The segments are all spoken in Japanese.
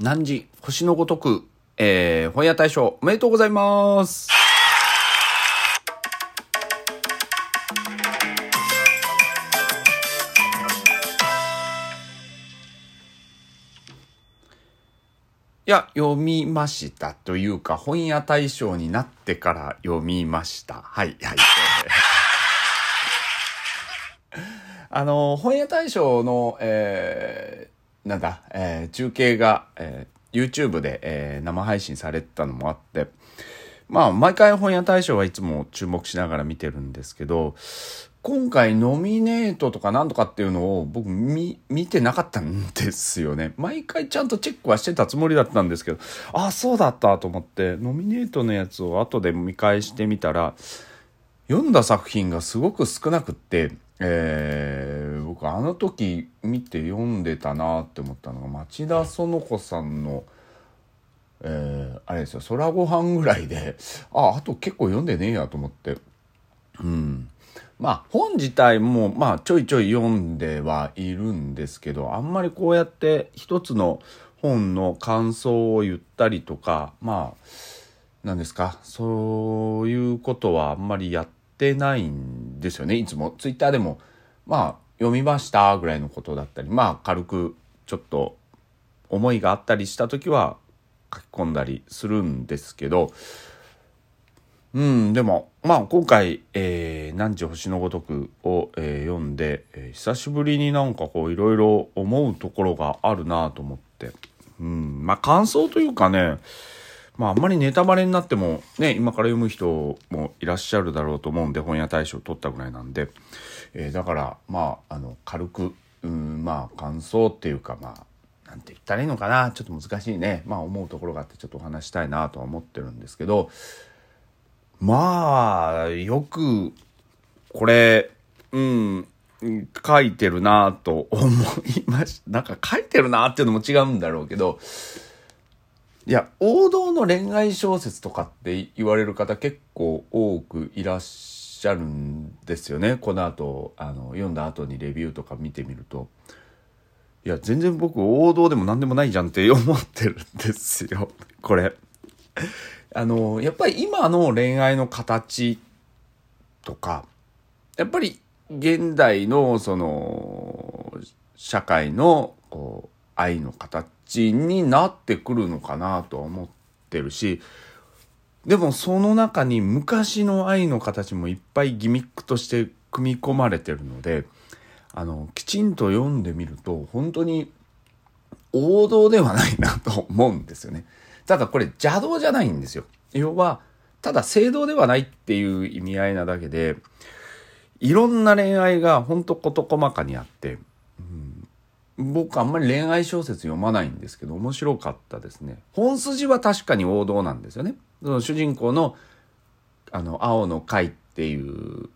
何時、星のごとく、えー、本屋大賞おめでとうございます。いや、読みましたというか、本屋大賞になってから読みました。はい、はい。あの、本屋大賞の、えー、なんだ、えー中継が、えー YouTube で、えー生配信されてたのもあって、まあ、毎回本屋大賞はいつも注目しながら見てるんですけど、今回ノミネートとかなんとかっていうのを僕見、見てなかったんですよね。毎回ちゃんとチェックはしてたつもりだったんですけど、あ、そうだったと思って、ノミネートのやつを後で見返してみたら、読んだ作品がすごく少なくって、えー僕あの時見て読んでたなって思ったのが町田園子さんの、えーあれですよ空ご飯ぐらいでああと結構読んでねえやと思って。うん。まあ本自体もまあちょいちょい読んではいるんですけどあんまりこうやって一つの本の感想を言ったりとかまあ何ですかそういうことはあんまりやっててないんですよね。いつも。ツイッターでもまあ読みましたぐらいのことだったり。まあ軽くちょっと思いがあったりした時は書き込んだりするんですけど。うんでもまあ今回「えー、何時星のごとくを」えー読んで、えー久しぶりになんかこういろいろ思うところがあるなと思って。うんまあ感想というかねまああんまりネタバレになってもね今から読む人もいらっしゃるだろうと思うんで本屋大賞取ったぐらいなんで、えーだからまああの軽くうんまあ感想っていうかまあなんて言ったらいいのかな。ちょっと難しいね。まあ思うところがあってちょっとお話したいなとは思ってるんですけど。まあよくこれうん書いてるなと思いました。なんか書いてるなっていうのも違うんだろうけど。いや王道の恋愛小説とかって言われる方結構多くいらっしゃるんですよね。この後あの読んだ後にレビューとか見てみると。いや全然僕王道でも何でもないじゃんって思ってるんですよ。これ。あのやっぱり今の恋愛の形とかやっぱり現代のその社会のこう愛の形になってくるのかなと思ってるしでもその中に昔の愛の形もいっぱいギミックとして組み込まれてるのであのきちんと読んでみると本当に王道ではないなと思うんですよね。ただこれ邪道じゃないんですよ。要はただ正道ではないっていう意味合いなだけでいろんな恋愛が本当事細かにあって、僕あんまり恋愛小説読まないんですけど面白かったですね。本筋は確かに王道なんですよね。その主人公のあの青の会っていう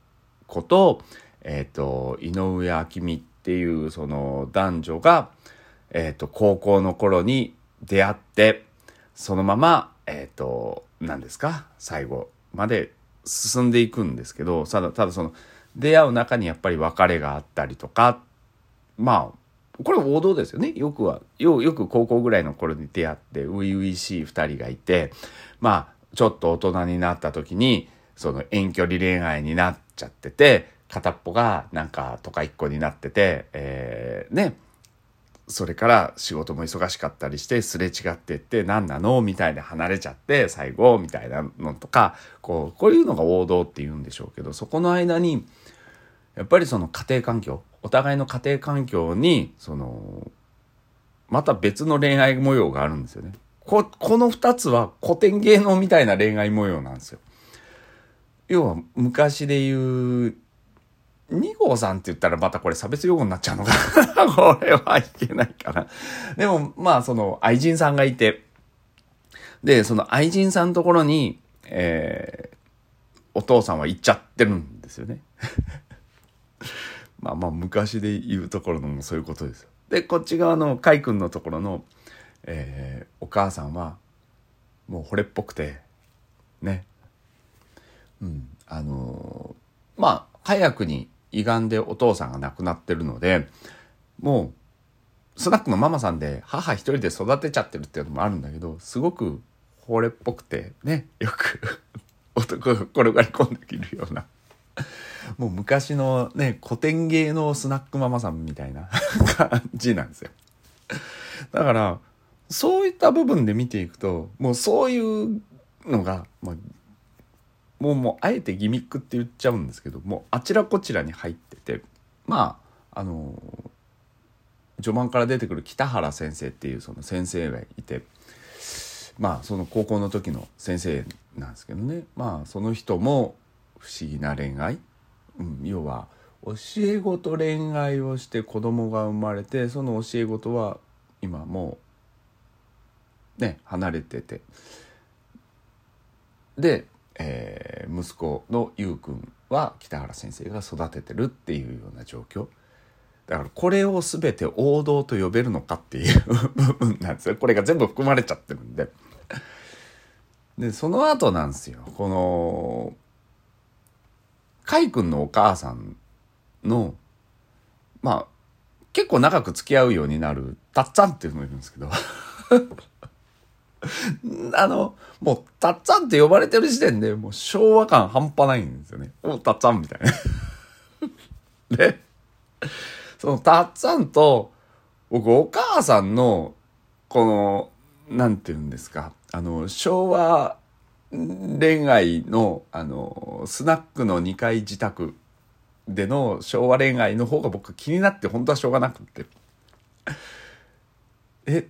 子と,、えー、と井上明美っていうその男女が、えー、と高校の頃に出会ってそのままえっ、と何ですか？最後まで進んでいくんですけどただただその出会う中にやっぱり別れがあったりとかまあこれ王道ですよね。よくはよよく高校ぐらいの頃に出会って初々しい2人がいてまあちょっと大人になった時にその遠距離恋愛になっちゃってて片っぽがなんか都会っ子になってて、えーね。それから仕事も忙しかったりしてすれ違ってって何なの？みたいで離れちゃって最後みたいなのとかこうこういうのが王道って言うんでしょうけどそこの間にやっぱりその家庭環境お互いの家庭環境にそのまた別の恋愛模様があるんですよね。ここの2つは古典芸能みたいな恋愛模様なんですよ。要は昔で言う2号さんって言ったらまたこれ差別用語になっちゃうのかな これはいけないかな。でもまあその愛人さんがいてでその愛人さんのところに、えーお父さんは行っちゃってるんですよね。まあまあ昔で言うところのもそういうことですよ。でこっち側の海君のところの、えーお母さんはもう惚れっぽくてね。うんあのーまあ早くに胃がんでお父さんが亡くなってるのでもうスナックのママさんで母一人で育てちゃってるっていうのもあるんだけどすごく惚れっぽくてね。よく男が転がり込んできるような。もう昔のね古典芸能スナックママさんみたいな 感じなんですよ。だからそういった部分で見ていくともうそういうのが、まあ、もうもうあえてギミックって言っちゃうんですけどもうあちらこちらに入っててまああの序盤から出てくる北原先生っていうその先生がいてまあその高校の時の先生なんですけどね。まあその人も不思議な恋愛、うん、要は教え子と恋愛をして子供が生まれてその教え子とは今もうね離れてて。で、えー、息子のゆうくんは北原先生が育ててるっていうような状況。だからこれを全て王道と呼べるのかっていう 部分なんですよ。これが全部含まれちゃってるんで。でその後なんですよ。この海君のお母さんのまあ結構長く付き合うようになるたっつぁんっていうのがいるんですけど あの、もう、たっつぁんって呼ばれてる時点でもう昭和感半端ないんですよね。おたっつぁんみたいな。で、そのたっつぁんと、僕お母さんの、この、なんて言うんですか、あの、昭和恋愛の、あの、スナックの2階自宅での昭和恋愛の方が僕気になって本当はしょうがなくて。え、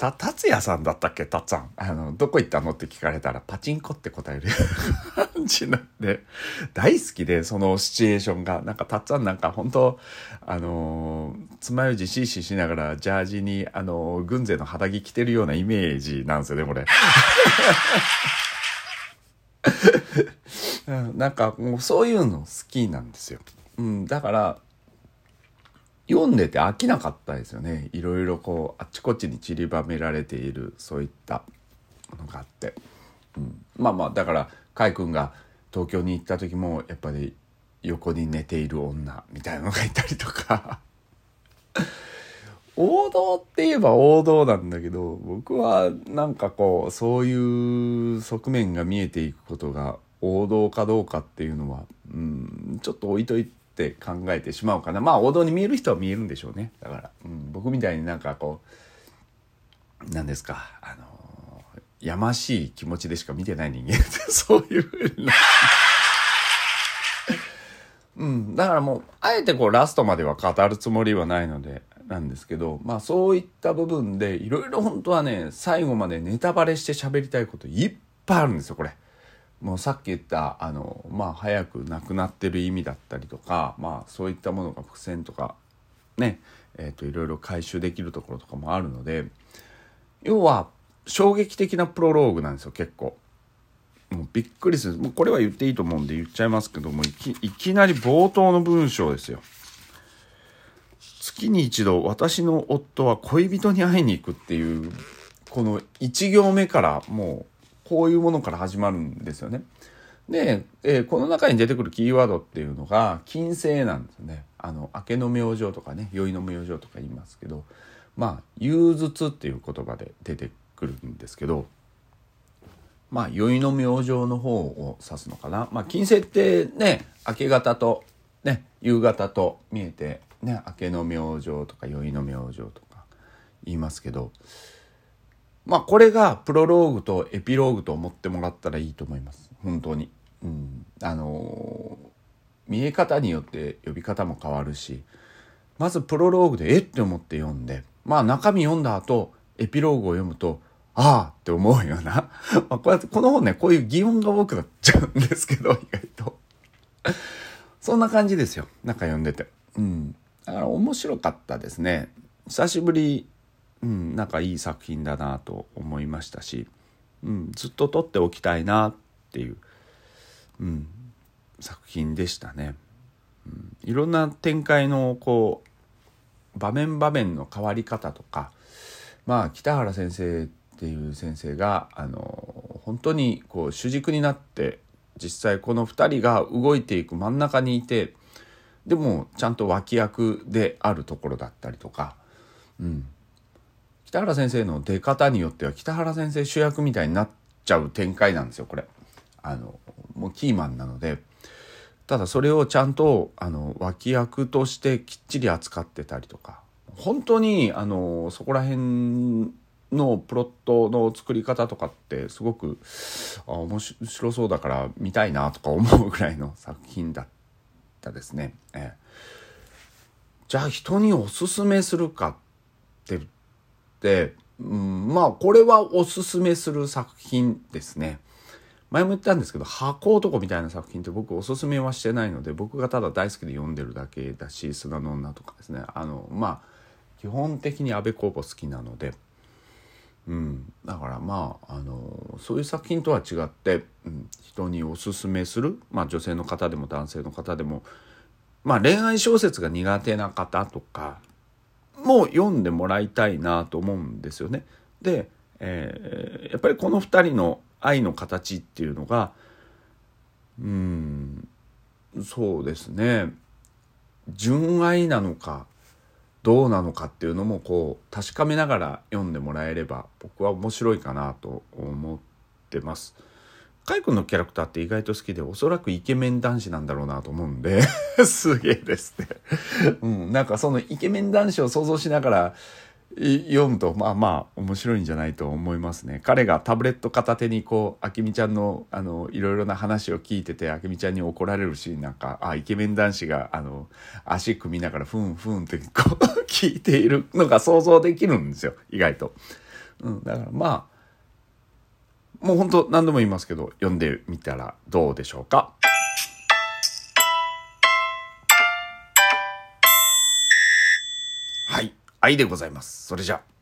た、達也さんだったっけ？たっつぁん。あの、どこ行ったの？って聞かれたらパチンコって答える 感じなんで、大好きで、そのシチュエーションが。なんかたっつぁんなんか本当あの、爪楊枝シーシーしながらジャージに、あの、軍勢の肌着着てるようなイメージなんですよね、これ。なんかもうそういうの好きなんですよ。うん、だから読んでて飽きなかったですよね。いろいろこうあっちこっちに散りばめられているそういったのがあって、うん、まあまあだから海君が東京に行った時もやっぱり横に寝ている女みたいなのがいたりとか。王道って言えば王道なんだけど僕はなんかこうそういう側面が見えていくことが王道かどうかっていうのは、うん、ちょっと置いといてって考えてしまうかな。まあ王道に見える人は見えるんでしょうね。だから、うん、僕みたいになんかこう何ですかあのやましい気持ちでしか見てない人間って そういうふうな うん、だからもうあえてこうラストまでは語るつもりはないのでなんですけどまあそういった部分でいろいろ本当はね最後までネタバレして喋りたいこといっぱいあるんですよこれ。もうさっき言ったあのまあ早く亡くなってる意味だったりとかまあそういったものが伏線とかねえーと、いろいろ回収できるところとかもあるので要は衝撃的なプロローグなんですよ結構。もうびっくりするもうこれは言っていいと思うんで言っちゃいますけどもいきいきなり冒頭の文章ですよ。月に一度私の夫は恋人に会いに行くっていうこの1行目からもうこういうものから始まるんですよね。で、えー、この中に出てくるキーワードっていうのが金星なんですね。あの明けの明星とかね宵の明星とか言いますけどまあ憂鬱っていう言葉で出てくるんですけどまあ宵の明星の方を指すのかな。まあ金星ってね明け方とね夕方と見えてね明けの明星とか宵の明星とか言いますけどまあこれがプロローグとエピローグと思ってもらったらいいと思います。本当に。うん、あのー、見え方によって呼び方も変わるしまずプロローグでえって思って読んでまあ中身読んだ後エピローグを読むとああって思うような。まあこうやってこの本ねこういう疑問が多くなっちゃうんですけど意外と。そんな感じですよ。なんか読んでて。うん。だから面白かったですね。久しぶりうん、なんかいい作品だなと思いましたし、うん、ずっと撮っておきたいなっていう、うん、作品でしたね。うん、いろんな展開のこう場面場面の変わり方とかまあ北原先生っていう先生があの本当にこう主軸になって実際この2人が動いていく真ん中にいてでもちゃんと脇役であるところだったりとかうん。北原先生の出方によっては北原先生主役みたいになっちゃう展開なんですよこれ。あのもうキーマンなのでただそれをちゃんとあの脇役としてきっちり扱ってたりとか本当にあのそこら辺のプロットの作り方とかってすごく面白そうだから見たいなとか思うぐらいの作品だったですね。ええ、じゃあ人におすすめするかって、うん、まあこれはおすすめする作品ですね。前も言ったんですけど箱男みたいな作品って僕おすすめはしてないので僕がただ大好きで読んでるだけだし砂の女とかですねあのまあ基本的に安倍公房好きなので。うん、だからまああのそういう作品とは違って、うん、人におすすめする、まあ、女性の方でも男性の方でも、まあ、恋愛小説が苦手な方とかも読んでもらいたいなと思うんですよね。で、えーやっぱりこの2人の愛の形っていうのがうんそうですね純愛なのかどうなのかっていうのもこう確かめながら読んでもらえれば僕は面白いかなと思ってます。カイ君のキャラクターって意外と好きでおそらくイケメン男子なんだろうなと思うんで すげえですね。うん、なんかそのイケメン男子を想像しながら読むとまあまあ面白いんじゃないと思いますね。彼がタブレット片手にこうあきみちゃんのあのいろいろな話を聞いててあきみちゃんに怒られるシーンなんかあイケメン男子があの足組みながらふんふんってこう 聞いているのが想像できるんですよ意外と。うん、だからまあもう本当何度も言いますけど読んでみたらどうでしょうか？はい愛でございます。それじゃあ。